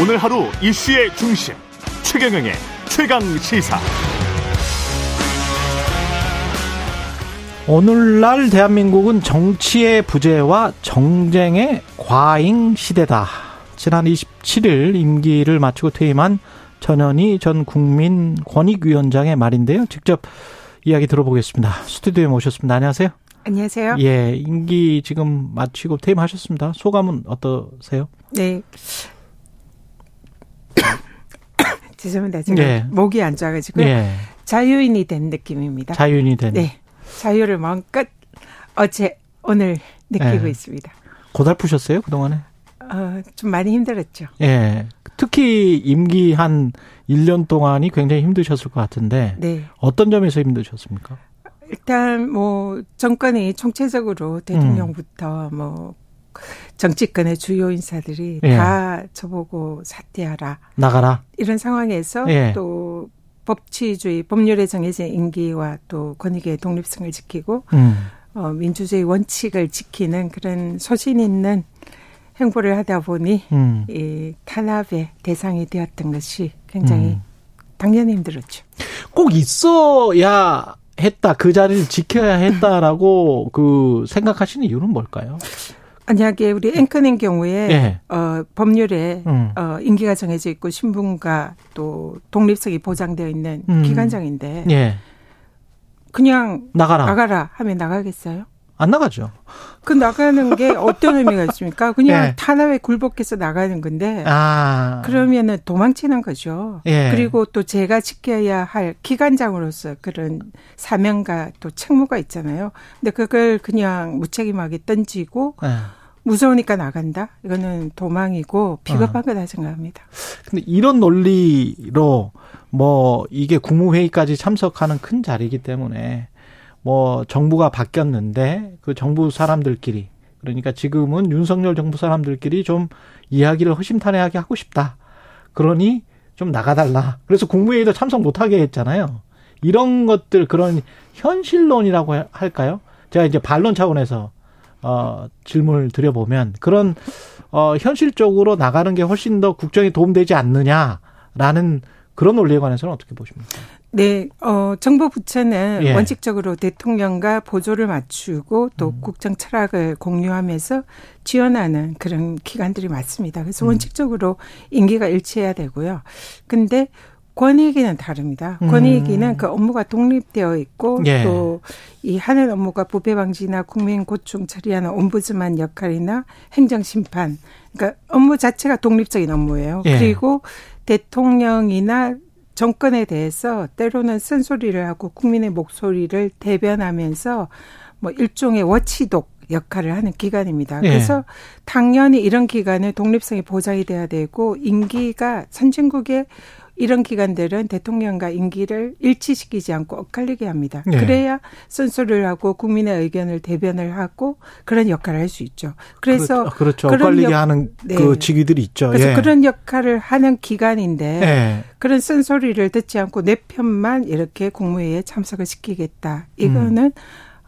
오늘 하루 이슈의 중심 최경영의 최강 시사. 오늘날 대한민국은 정치의 부재와 정쟁의 과잉 시대다. 지난 27일 임기를 마치고 퇴임한 전현희 전 국민 권익위원장의 말인데요. 직접 이야기 들어보겠습니다. 스튜디오에 모셨습니다. 안녕하세요. 안녕하세요. 예, 임기 지금 마치고 퇴임하셨습니다. 소감은 어떠세요? 네. 죄송합니다. 제가 예. 목이 안 좋아가지고 예. 자유인이 된 느낌입니다. 자유인이 된. 네. 자유를 마음껏 어제 오늘 느끼고 예. 있습니다. 고달프셨어요 그 동안에? 어, 좀 많이 힘들었죠. 예. 특히 임기 한 1년 동안이 굉장히 힘드셨을 것 같은데. 네. 어떤 점에서 힘드셨습니까? 일단 뭐 정권이 총체적으로 대통령부터 음. 뭐 정치권의 주요 인사들이 예. 다 저보고 사퇴하라. 나가라. 이런 상황에서 예. 또 법치주의, 법률에 정해진 임기와 또 권익의 독립성을 지키고 음. 어, 민주주의 원칙을 지키는 그런 소신 있는 행보를 하다 보니 음. 이 탄압의 대상이 되었던 것이 굉장히 음. 당연히 힘들었죠. 꼭 있어야 했다. 그 자리를 지켜야 했다라고 그 생각하시는 이유는 뭘까요? 만약에 우리 앵커님 경우에 네. 어, 법률에 음. 어, 임기가 정해져 있고 신분과 또 독립성이 보장되어 있는 음. 기관장인데 네. 그냥 나가라 나가라 하면 나가겠어요? 안 나가죠. 그 나가는 게 어떤 의미가 있습니까? 그냥 예. 탄압에 굴복해서 나가는 건데 아. 그러면은 도망치는 거죠. 예. 그리고 또 제가 지켜야 할 기관장으로서 그런 사명과 또 책무가 있잖아요. 근데 그걸 그냥 무책임하게 던지고 예. 무서우니까 나간다? 이거는 도망이고 비겁한 어. 거다 생각합니다. 근데 이런 논리로 뭐 이게 국무회의까지 참석하는 큰 자리이기 때문에 뭐 정부가 바뀌었는데 그 정부 사람들끼리 그러니까 지금은 윤석열 정부 사람들끼리 좀 이야기를 허심탄회하게 하고 싶다. 그러니 좀 나가달라. 그래서 국무회의도 참석 못하게 했잖아요. 이런 것들 그런 현실론이라고 할까요? 제가 이제 반론 차원에서 어 질문을 드려보면 그런 어 현실적으로 나가는 게 훨씬 더 국정에 도움되지 않느냐라는 그런 논리에 관해서는 어떻게 보십니까? 네, 어, 정부 부처는 예. 원칙적으로 대통령과 보조를 맞추고 또 음. 국정 철학을 공유하면서 지원하는 그런 기관들이 많습니다. 그래서 음. 원칙적으로 임기가 일치해야 되고요. 근데 권익위는 다릅니다. 음. 권익위는 음. 그 업무가 독립되어 있고 예. 또이 하는 업무가 부패 방지나 국민 고충 처리하는 옴부즈만 역할이나 행정 심판 그러니까 업무 자체가 독립적인 업무예요. 예. 그리고 대통령이나 정권에 대해서 때로는 쓴소리를 하고 국민의 목소리를 대변하면서 뭐 일종의 워치독 역할을 하는 기관입니다. 예. 그래서 당연히 이런 기관의 독립성이 보장이 돼야 되고 임기가 선진국의 이런 기관들은 대통령과 임기를 일치시키지 않고 엇갈리게 합니다. 네. 그래야 쓴소리를 하고 국민의 의견을 대변을 하고 그런 역할을 할 수 있죠. 그래서 그렇죠. 그렇죠. 그런 엇갈리게 역, 하는 네. 그 직위들이 있죠. 그래서 예. 그런 역할을 하는 기관인데 예. 그런 쓴소리를 듣지 않고 내 편만 이렇게 국무회의에 참석을 시키겠다. 이거는 음.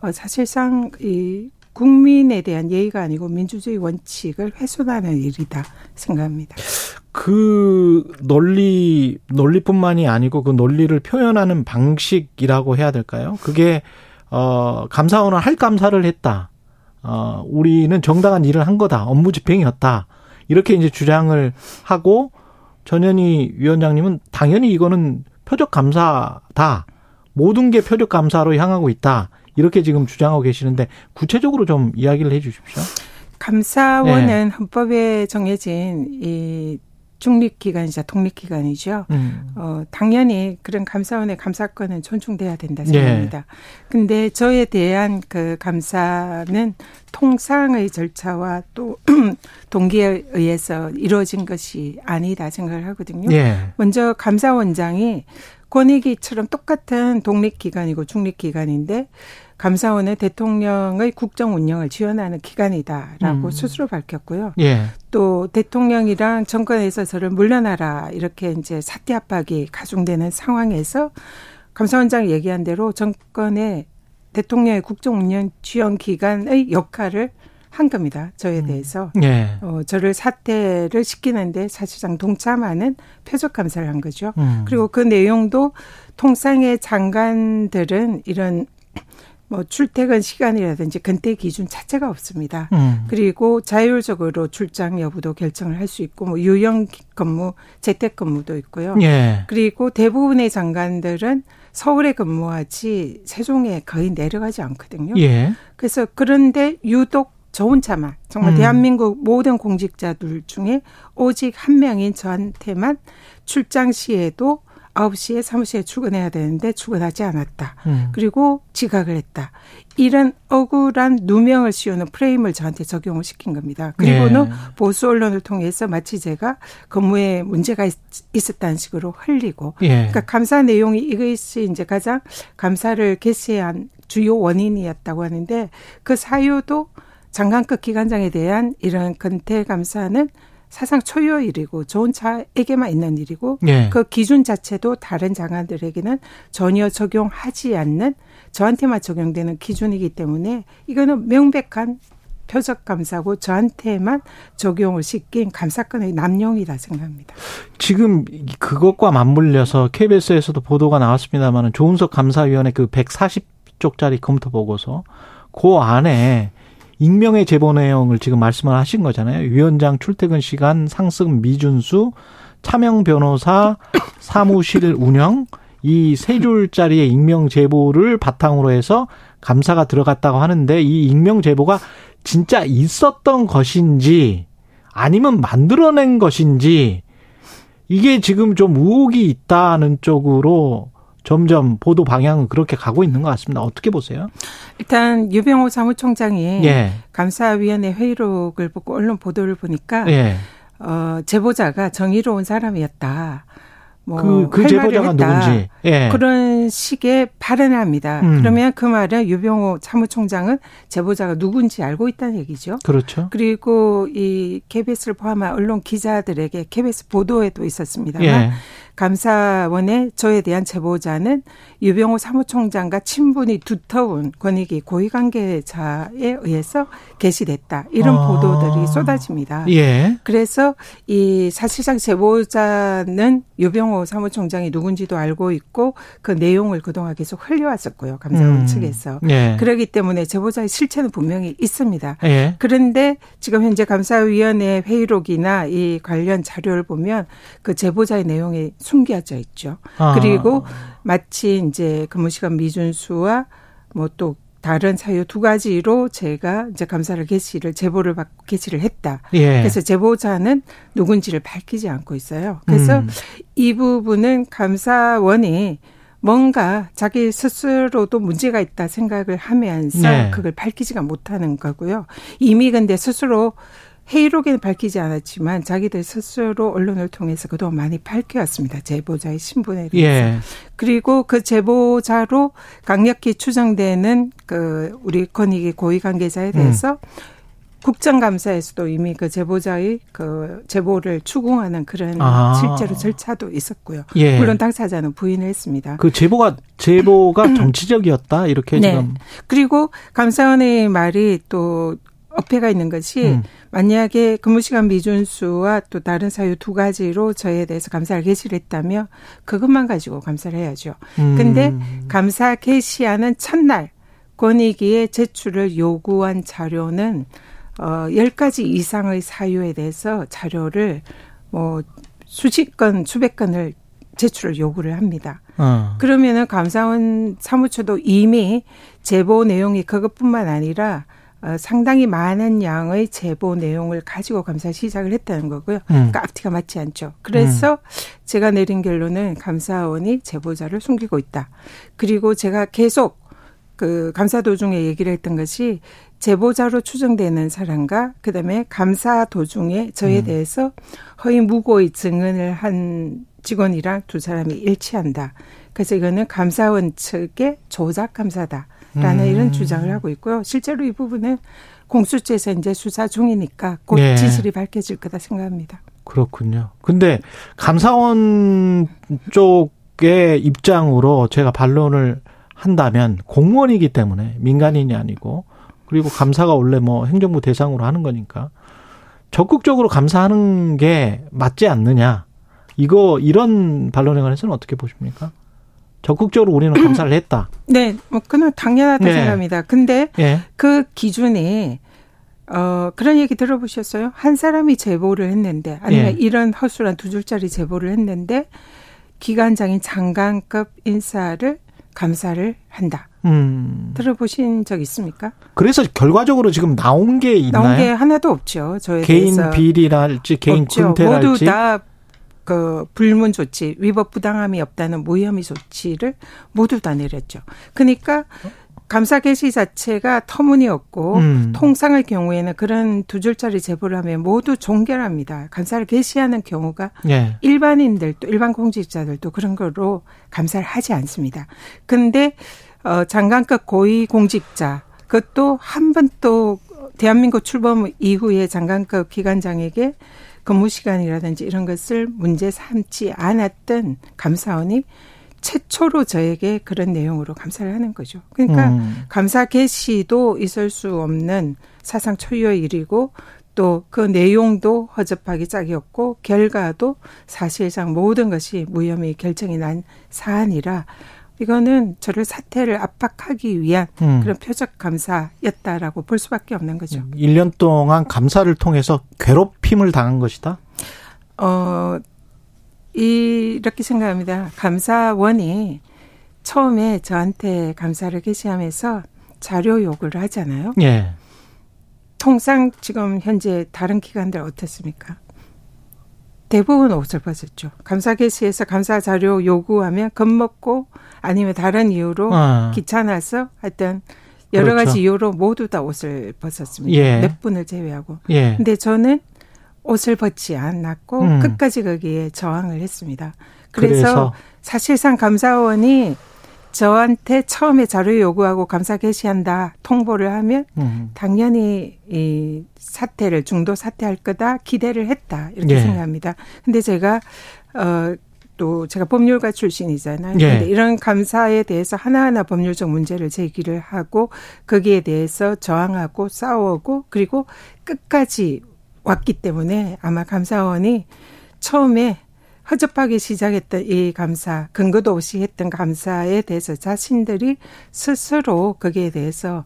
어, 사실상 이 국민에 대한 예의가 아니고 민주주의 원칙을 훼손하는 일이다 생각합니다. 그 논리 논리뿐만이 아니고 그 논리를 표현하는 방식이라고 해야 될까요? 그게 어 감사원은 할 감사를 했다. 어 우리는 정당한 일을 한 거다. 업무 집행이었다. 이렇게 이제 주장을 하고 전현희 위원장님은 당연히 이거는 표적 감사다. 모든 게 표적 감사로 향하고 있다. 이렇게 지금 주장하고 계시는데 구체적으로 좀 이야기를 해 주십시오. 감사원은 네. 헌법에 정해진 이 중립기관이자 독립기관이죠. 음. 어, 당연히 그런 감사원의 감사권은 존중돼야 된다 생각합니다. 네. 근데 저에 대한 그 감사는 통상의 절차와 또 동기에 의해서 이루어진 것이 아니다 생각을 하거든요. 네. 먼저 감사원장이 권익위처럼 똑같은 독립기관이고 중립기관인데 감사원은 대통령의 국정 운영을 지원하는 기관이다라고 음. 스스로 밝혔고요. 예. 또 대통령이랑 정권에서 저를 물러나라 이렇게 이제 사퇴 압박이 가중되는 상황에서 감사원장이 얘기한 대로 정권의 대통령의 국정 운영 지원 기관의 역할을 한 겁니다. 저에 음. 대해서. 예. 어, 저를 사퇴를 시키는데 사실상 동참하는 표적 감사를 한 거죠. 음. 그리고 그 내용도 통상의 장관들은 이런 뭐 출퇴근 시간이라든지 근태 기준 자체가 없습니다. 음. 그리고 자율적으로 출장 여부도 결정을 할 수 있고 뭐 유형 근무, 재택 근무도 있고요. 예. 그리고 대부분의 장관들은 서울에 근무하지 세종에 거의 내려가지 않거든요. 예. 그래서 그런데 유독 저 혼자만 정말 음. 대한민국 모든 공직자들 중에 오직 한 명인 저한테만 출장 시에도 9시에 사무실에 출근해야 되는데 출근하지 않았다. 음. 그리고 지각을 했다. 이런 억울한 누명을 씌우는 프레임을 저한테 적용을 시킨 겁니다. 그리고는 예. 보수 언론을 통해서 마치 제가 근무에 문제가 있, 었다는 식으로 흘리고 예. 그러니까 감사 내용이 이것이 이제 가장 감사를 개시한 주요 원인이었다고 하는데 그 사유도 장관급 기관장에 대한 이런 근태 감사는 사상 초유의 일이고 좋은 차에게만 있는 일이고 예. 그 기준 자체도 다른 장관들에게는 전혀 적용하지 않는 저한테만 적용되는 기준이기 때문에 이거는 명백한 표적 감사고 저한테만 적용을 시킨 감사권의 남용이다 생각합니다. 지금 그것과 맞물려서 KBS에서도 보도가 나왔습니다만 조은석 감사위원회 그 140쪽짜리 검토 보고서 그 안에 익명의 제보 내용을 지금 말씀을 하신 거잖아요. 위원장 출퇴근 시간 상승 미준수, 차명 변호사 사무실 운영 이 세 줄짜리의 익명 제보를 바탕으로 해서 감사가 들어갔다고 하는데 이 익명 제보가 진짜 있었던 것인지 아니면 만들어낸 것인지 이게 지금 좀 의혹이 있다는 쪽으로 점점 보도 방향은 그렇게 가고 있는 것 같습니다. 어떻게 보세요? 일단 유병호 사무총장이 예. 감사위원회 회의록을 보고 언론 보도를 보니까 예. 어, 제보자가 정의로운 사람이었다. 뭐 그, 그 제보자가. 누군지 예. 그런 식의 발언을 합니다. 음. 그러면 그 말은 유병호 사무총장은 제보자가 누군지 알고 있다는 얘기죠. 그렇죠. 그리고 이 KBS를 포함한 언론 기자들에게 KBS 보도에도 있었습니다만 예. 감사원의 저에 대한 제보자는 유병호 사무총장과 친분이 두터운 권익위 고위관계자에 의해서 게시됐다. 이런 아. 보도들이 쏟아집니다. 예. 그래서 이 사실상 제보자는 유병호 사무총장이 누군지도 알고 있고 그 내용을 그동안 계속 흘려왔었고요. 감사원 음. 측에서. 예. 그렇기 때문에 제보자의 실체는 분명히 있습니다. 예. 그런데 지금 현재 감사위원회 회의록이나 이 관련 자료를 보면 그 제보자의 내용이 숨겨져 있죠. 아. 그리고 마치 이제 근무시간 미준수와 뭐또 다른 사유 두 가지로 제가 이제 감사를 개시를 제보를 받고 개시를 했다. 예. 그래서 제보자는 누군지를 밝히지 않고 있어요. 그래서 음. 이 부분은 감사원이 뭔가 자기 스스로도 문제가 있다 생각을 하면서 네. 그걸 밝히지가 못하는 거고요. 이미 근데 스스로 회의록에는 밝히지 않았지만 자기들 스스로 언론을 통해서 그동안 많이 밝혀왔습니다. 제보자의 신분에 대해서. 예. 그리고 그 제보자로 강력히 추정되는 그 우리 권익위 고위 관계자에 대해서 음. 국정감사에서도 이미 그 제보자의 그 제보를 추궁하는 그런 아. 실제로 절차도 있었고요. 예. 물론 당사자는 부인을 했습니다. 그 제보가 제보가 정치적이었다 이렇게 네. 지금. 그리고 감사원의 말이 또 어폐가 있는 것이 음. 만약에 근무시간 미준수와 또 다른 사유 두 가지로 저에 대해서 감사를 개시를 했다면 그것만 가지고 감사를 해야죠. 음. 근데 감사 개시하는 첫날 권익위에 제출을 요구한 자료는 어 10가지 이상의 사유에 대해서 자료를 뭐 수십 건, 수백 건을 제출을 요구를 합니다. 어. 그러면은 감사원 사무처도 이미 제보 내용이 그것뿐만 아니라 어, 상당히 많은 양의 제보 내용을 가지고 감사 시작을 했다는 거고요. 음. 그러니까 앞뒤가 맞지 않죠. 그래서 음. 제가 내린 결론은 감사원이 제보자를 숨기고 있다. 그리고 제가 계속 그 감사 도중에 얘기를 했던 것이 제보자로 추정되는 사람과 그다음에 감사 도중에 저에 음. 대해서 허위 무고의 증언을 한 직원이랑 두 사람이 일치한다. 그래서 이거는 감사원 측의 조작 감사다. 라는 음. 이런 주장을 하고 있고요. 실제로 이 부분은 공수처에서 이제 수사 중이니까 곧 네. 진실이 밝혀질 거다 생각합니다. 그렇군요. 근데 감사원 쪽의 입장으로 제가 반론을 한다면 공무원이기 때문에 민간인이 아니고 그리고 감사가 원래 뭐 행정부 대상으로 하는 거니까 적극적으로 감사하는 게 맞지 않느냐. 이거 이런 반론에 관해서는 어떻게 보십니까? 적극적으로 우리는 감사를 했다. 네, 뭐 그는 당연하다 네. 생각합니다. 근데 네. 그 기준이 어 그런 얘기 들어보셨어요? 한 사람이 제보를 했는데 아니면 네. 이런 허술한 두 줄짜리 제보를 했는데 기관장인 장관급 인사를 감사를 한다. 음. 들어보신 적 있습니까? 그래서 결과적으로 지금 나온 게 있나요? 나온 게 하나도 없죠. 저에 개인 대해서 비리랄지 개인 군태랄지 모두 다 그 불문 조치, 위법 부당함이 없다는 무혐의 조치를 모두 다 내렸죠. 그러니까 감사 개시 자체가 터무니없고 음. 통상의 경우에는 그런 두 줄짜리 제보를 하면 모두 종결합니다. 감사를 개시하는 경우가 예. 일반인들도 일반 공직자들도 그런 거로 감사를 하지 않습니다. 근데 어 장관급 고위 공직자 그것도 한 번 또 대한민국 출범 이후에 장관급 기관장에게 근무 시간이라든지 이런 것을 문제 삼지 않았던 감사원이 최초로 저에게 그런 내용으로 감사를 하는 거죠. 그러니까 음. 감사 개시도 있을 수 없는 사상 초유의 일이고 또 그 내용도 허접하기 짝이었고 결과도 사실상 모든 것이 무혐의 결정이 난 사안이라 이거는 저를 사태를 압박하기 위한 음. 그런 표적 감사였다라고 볼 수밖에 없는 거죠. 1년 동안 감사를 통해서 괴롭힘을 당한 것이다? 어, 이렇게 생각합니다. 감사원이 처음에 저한테 감사를 개시하면서 자료 요구를 하잖아요. 예. 통상 지금 현재 다른 기관들 어떻습니까? 대부분 옷을 벗었죠. 감사 개시에서 감사 자료 요구하면 겁먹고 아니면 다른 이유로 아. 귀찮아서 하여튼 여러 그렇죠. 가지 이유로 모두 다 옷을 벗었습니다. 예. 몇 분을 제외하고. 예. 근데 저는 옷을 벗지 않았고 음. 끝까지 거기에 저항을 했습니다. 그래서, 그래서, 사실상 감사원이 저한테 처음에 자료 요구하고 감사 개시한다 통보를 하면 음. 당연히 이 사태를 중도 사퇴할 거다 기대를 했다 이렇게 예. 생각합니다. 근데 제가 어. 또 제가 법률가 출신이잖아요. 예. 근데 이런 감사에 대해서 하나하나 법률적 문제를 제기를 하고 거기에 대해서 저항하고 싸우고 그리고 끝까지 왔기 때문에 아마 감사원이 처음에 허접하게 시작했던 이 감사, 근거도 없이 했던 감사에 대해서 자신들이 스스로 거기에 대해서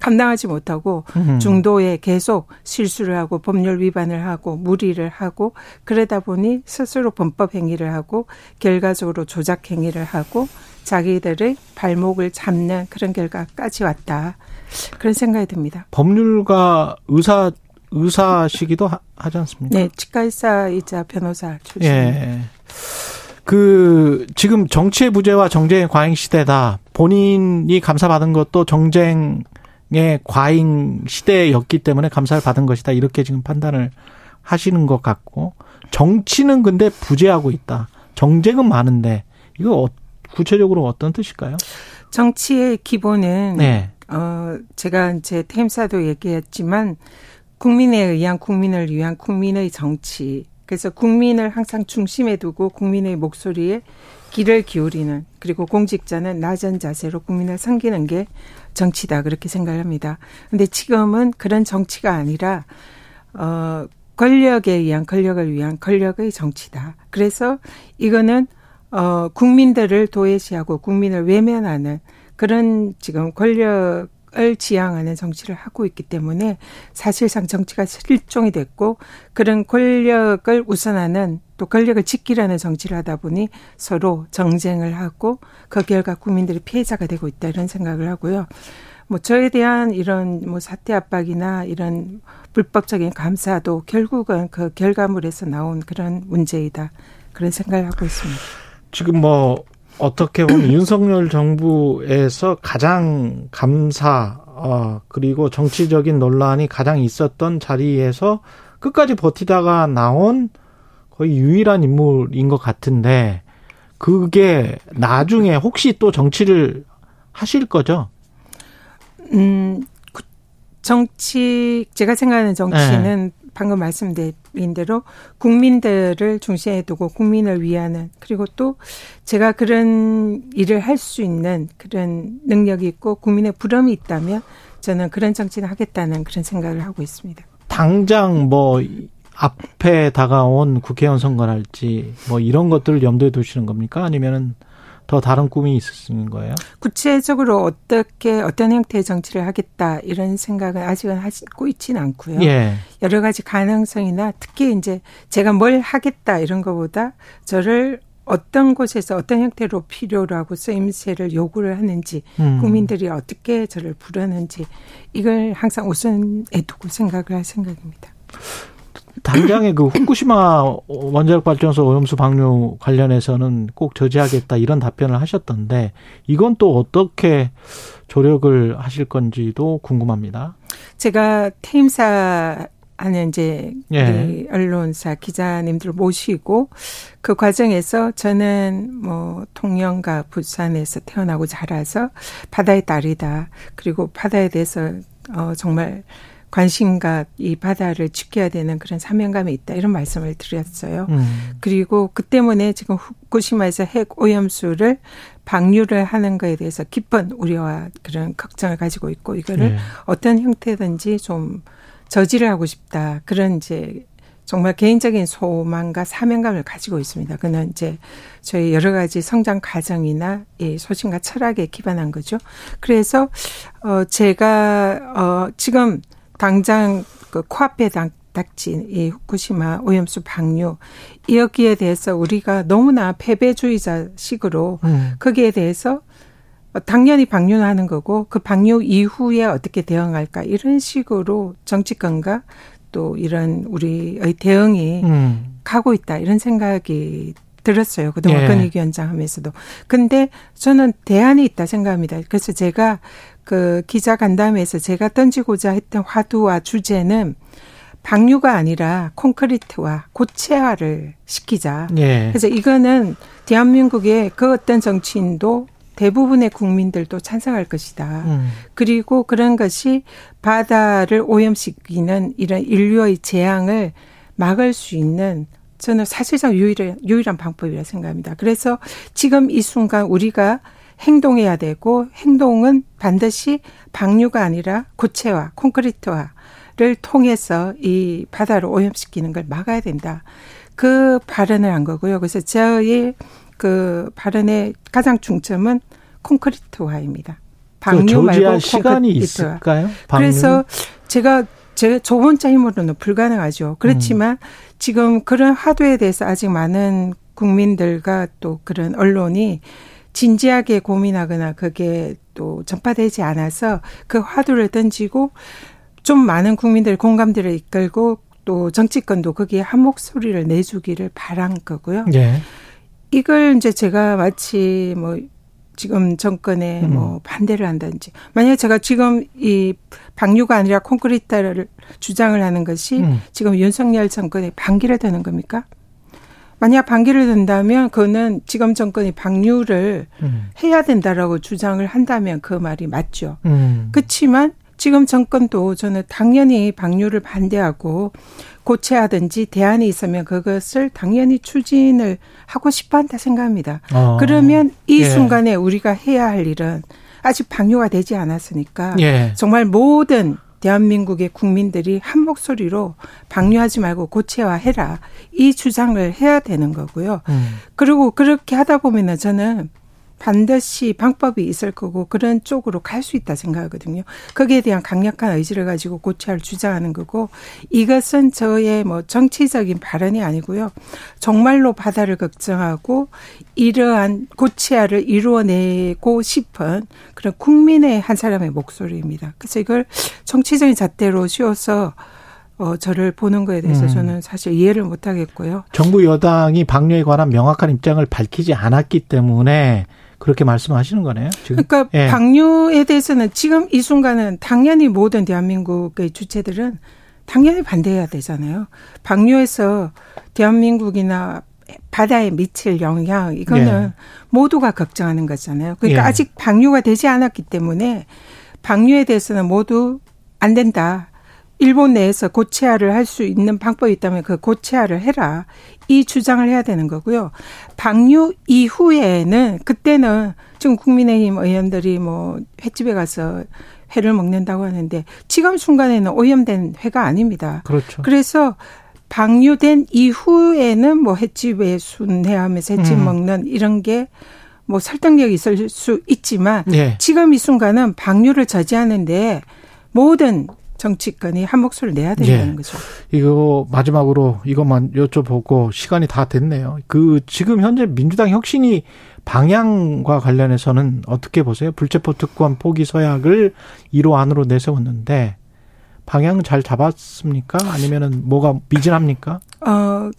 감당하지 못하고 중도에 계속 실수를 하고 법률 위반을 하고 무리를 하고 그러다 보니 스스로 범법 행위를 하고 결과적으로 조작 행위를 하고 자기들의 발목을 잡는 그런 결과까지 왔다. 그런 생각이 듭니다. 법률가 의사 의사시기도 하, 지 않습니까? 네, 치과의사이자 변호사 출신. 예. 그 지금 정치의 부재와 정쟁의 과잉 시대다. 본인이 감사받은 것도 정쟁의 과잉 시대였기 때문에 감사를 받은 것이다. 이렇게 지금 판단을 하시는 것 같고 정치는 근데 부재하고 있다. 정쟁은 많은데 이거 어, 구체적으로 어떤 뜻일까요? 정치의 기본은 네. 어 제가 이제 템사도 얘기했지만 국민에 의한 국민을 위한 국민의 정치. 그래서 국민을 항상 중심에 두고 국민의 목소리에 귀를 기울이는 그리고 공직자는 낮은 자세로 국민을 섬기는 게 정치다 그렇게 생각합니다. 근데 지금은 그런 정치가 아니라 어 권력에 의한 권력을 위한 권력의 정치다. 그래서 이거는 어 국민들을 도외시하고 국민을 외면하는 그런 지금 권력 을 지향하는 정치를 하고 있기 때문에 사실상 정치가 실종이 됐고 그런 권력을 우선하는 또 권력을 지키려는 정치를 하다 보니 서로 정쟁을 하고 그 결과 국민들이 피해자가 되고 있다 이런 생각을 하고요. 뭐 저에 대한 이런 뭐 사태 압박이나 이런 불법적인 감사도 결국은 그 결과물에서 나온 그런 문제이다 그런 생각을 하고 있습니다. 지금 뭐 어떻게 보면 윤석열 정부에서 가장 감사 어, 그리고 정치적인 논란이 가장 있었던 자리에서 끝까지 버티다가 나온 거의 유일한 인물인 것 같은데 그게 나중에 혹시 또 정치를 하실 거죠? 음, 정치 제가 생각하는 정치는 네. 방금 말씀드린 대로 국민들을 중심에 두고 국민을 위하는 그리고 또 제가 그런 일을 할 수 있는 그런 능력이 있고 국민의 부름이 있다면 저는 그런 정치는 하겠다는 그런 생각을 하고 있습니다. 당장 뭐 앞에 다가온 국회의원 선거랄지 뭐 이런 것들을 염두에 두시는 겁니까? 아니면은 더 다른 꿈이 있으신 거예요? 구체적으로 어떻게 어떤 형태의 정치를 하겠다 이런 생각은 아직은 하고 있지는 않고요. 예. 여러 가지 가능성이나 특히 이제 제가 뭘 하겠다 이런 것보다 저를 어떤 곳에서 어떤 형태로 필요로 하고 쓰임새를 요구를 하는지 음. 국민들이 어떻게 저를 부르는지 이걸 항상 우선에 두고 생각을 할 생각입니다. 당장의 그 후쿠시마 원자력 발전소 오염수 방류 관련해서는 꼭 저지하겠다 이런 답변을 하셨던데 이건 또 어떻게 조력을 하실 건지도 궁금합니다. 제가 퇴임사 하는 이제 예. 언론사 기자님들 모시고 그 과정에서 저는 뭐 통영과 부산에서 태어나고 자라서 바다의 딸이다. 그리고 바다에 대해서 어 정말 관심과 이 바다를 지켜야 되는 그런 사명감이 있다 이런 말씀을 드렸어요. 음. 그리고 그 때문에 지금 후쿠시마에서 핵 오염수를 방류를 하는 거에 대해서 깊은 우려와 그런 걱정을 가지고 있고 이거를 네. 어떤 형태든지 좀 저지를 하고 싶다 그런 이제 정말 개인적인 소망과 사명감을 가지고 있습니다. 그는 이제 저희 여러 가지 성장 과정이나 이 소신과 철학에 기반한 거죠. 그래서 어 제가 어 지금 당장 그 코앞에 닥친 이 후쿠시마 오염수 방류 여기에 대해서 우리가 너무나 패배주의자식으로 음. 거기에 대해서 당연히 방류하는 거고 그 방류 이후에 어떻게 대응할까 이런 식으로 정치권과 또 이런 우리의 대응이 음. 가고 있다 이런 생각이 들었어요. 그동안 예. 권익위원장 하면서도. 근데 저는 대안이 있다 생각합니다. 그래서 제가 그 기자 간담회에서 제가 던지고자 했던 화두와 주제는 방류가 아니라 콘크리트와 고체화를 시키자. 예. 그래서 이거는 대한민국의 그 어떤 정치인도 대부분의 국민들도 찬성할 것이다. 음. 그리고 그런 것이 바다를 오염시키는 이런 인류의 재앙을 막을 수 있는 저는 사실상 유일한, 유일한 방법이라 생각합니다. 그래서 지금 이 순간 우리가 행동해야 되고 행동은 반드시 방류가 아니라 고체화, 콘크리트화를 통해서 이 바다를 오염시키는 걸 막아야 된다. 그 발언을 한 거고요. 그래서 저의 그 발언의 가장 중점은 콘크리트화입니다. 방류 말고 시간이 있을까요? 방류? 그래서 제가 제 저번자 힘으로는 불가능하죠. 그렇지만 음. 지금 그런 화두에 대해서 아직 많은 국민들과 또 그런 언론이 진지하게 고민하거나 그게 또 전파되지 않아서 그 화두를 던지고 좀 많은 국민들 공감대를 이끌고 또 정치권도 거기에 한 목소리를 내주기를 바란 거고요. 예. 이걸 이제 제가 마치 뭐 지금 정권에 음. 뭐 반대를 한다든지 만약에 제가 지금 이 방류가 아니라 콘크리트를 주장을 하는 것이 음. 지금 윤석열 정권에 반기를 드는 겁니까? 만약 반기를 든다면 그거는 지금 정권이 방류를 음. 해야 된다라고 주장을 한다면 그 말이 맞죠. 음. 그렇지만 지금 정권도 저는 당연히 방류를 반대하고 고체하든지 대안이 있으면 그것을 당연히 추진을 하고 싶어 한다 생각합니다. 어. 그러면 이 예. 순간에 우리가 해야 할 일은 아직 방류가 되지 않았으니까 예. 정말 모든 대한민국의 국민들이 한 목소리로 방류하지 말고 고체화해라 이 주장을 해야 되는 거고요. 음. 그리고 그렇게 하다 보면은 저는 반드시 방법이 있을 거고 그런 쪽으로 갈 수 있다 생각하거든요. 거기에 대한 강력한 의지를 가지고 고체화를 주장하는 거고 이것은 저의 뭐 정치적인 발언이 아니고요. 정말로 바다를 걱정하고 이러한 고체화를 이루어내고 싶은 그런 국민의 한 사람의 목소리입니다. 그래서 이걸 정치적인 잣대로 씌워서 어, 저를 보는 거에 대해서 음. 저는 사실 이해를 못 하겠고요. 정부 여당이 방류에 관한 명확한 입장을 밝히지 않았기 때문에 그렇게 말씀하시는 거네요. 지금. 그러니까 예. 방류에 대해서는 지금 이 순간은 당연히 모든 대한민국의 주체들은 당연히 반대해야 되잖아요. 방류에서 대한민국이나 바다에 미칠 영향 이거는 예. 모두가 걱정하는 거잖아요. 그러니까 예. 아직 방류가 되지 않았기 때문에 방류에 대해서는 모두 안 된다. 일본 내에서 고체화를 할 수 있는 방법이 있다면 그 고체화를 해라. 이 주장을 해야 되는 거고요. 방류 이후에는 그때는 지금 국민의힘 의원들이 뭐 횟집에 가서 회를 먹는다고 하는데 지금 순간에는 오염된 회가 아닙니다. 그렇죠. 그래서 방류된 이후에는 뭐 횟집에 순회하면서 횟집 음. 먹는 이런 게 뭐 설득력이 있을 수 있지만 네. 지금 이 순간은 방류를 저지하는데 모든 정치권이 한 목소리를 내야 된다는 예. 거죠. 이거 마지막으로 이것만 여쭤보고 시간이 다 됐네요. 그 지금 현재 민주당 혁신이 방향과 관련해서는 어떻게 보세요? 불체포 특권 포기 서약을 1호 안으로 내세웠는데 방향 잘 잡았습니까? 아니면은 뭐가 미진합니까? 어,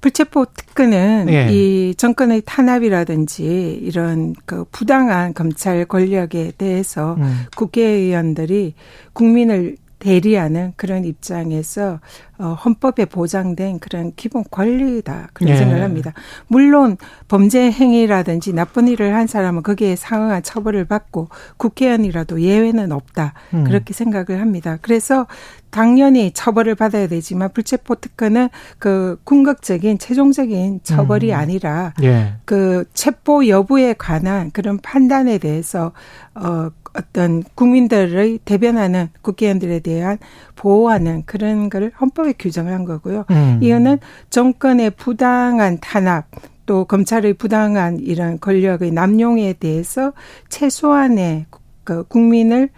불체포 특권은 예. 이 정권의 탄압이라든지 이런 그 부당한 검찰 권력에 대해서 음. 국회의원들이 국민을 대리하는 그런 입장에서 어, 헌법에 보장된 그런 기본 권리다 그런 예. 생각을 합니다. 물론 범죄 행위라든지 나쁜 일을 한 사람은 거기에 상응한 처벌을 받고 국회의원이라도 예외는 없다 음. 그렇게 생각을 합니다. 그래서 당연히 처벌을 받아야 되지만 불체포 특허는 그 궁극적인 최종적인 처벌이 음. 아니라 예. 그 체포 여부에 관한 그런 판단에 대해서 어 어떤 국민들의 대변하는 국회의원들에 대한 보호하는 그런 거를 헌법 에 규정을 한 거고요. 음. 이거는 정권의 부당한 탄압 또 검찰의 부당한 이런 권력의 남용에 대해서 최소한의 그 국민을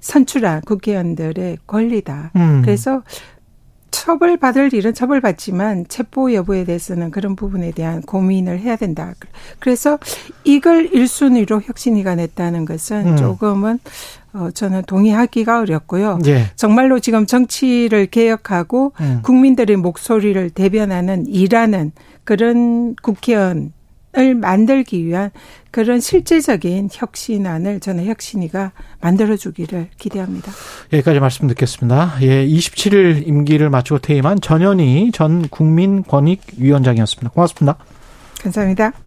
선출한 국회의원들의 권리다. 음. 그래서 처벌받을 일은 처벌받지만 체포 여부에 대해서는 그런 부분에 대한 고민을 해야 된다. 그래서 이걸 1순위로 혁신위가 냈다는 것은 음. 조금은 어 저는 동의하기가 어렵고요. 예. 정말로 지금 정치를 개혁하고 음. 국민들의 목소리를 대변하는 일하는 그런 국회의원 을 만들기 위한 그런 실질적인 혁신안을 저는 혁신위가 만들어주기를 기대합니다. 여기까지 말씀 듣겠습니다. 예, 27일 임기를 마치고 퇴임한 전현희 전 국민권익위원장이었습니다. 고맙습니다. 감사합니다.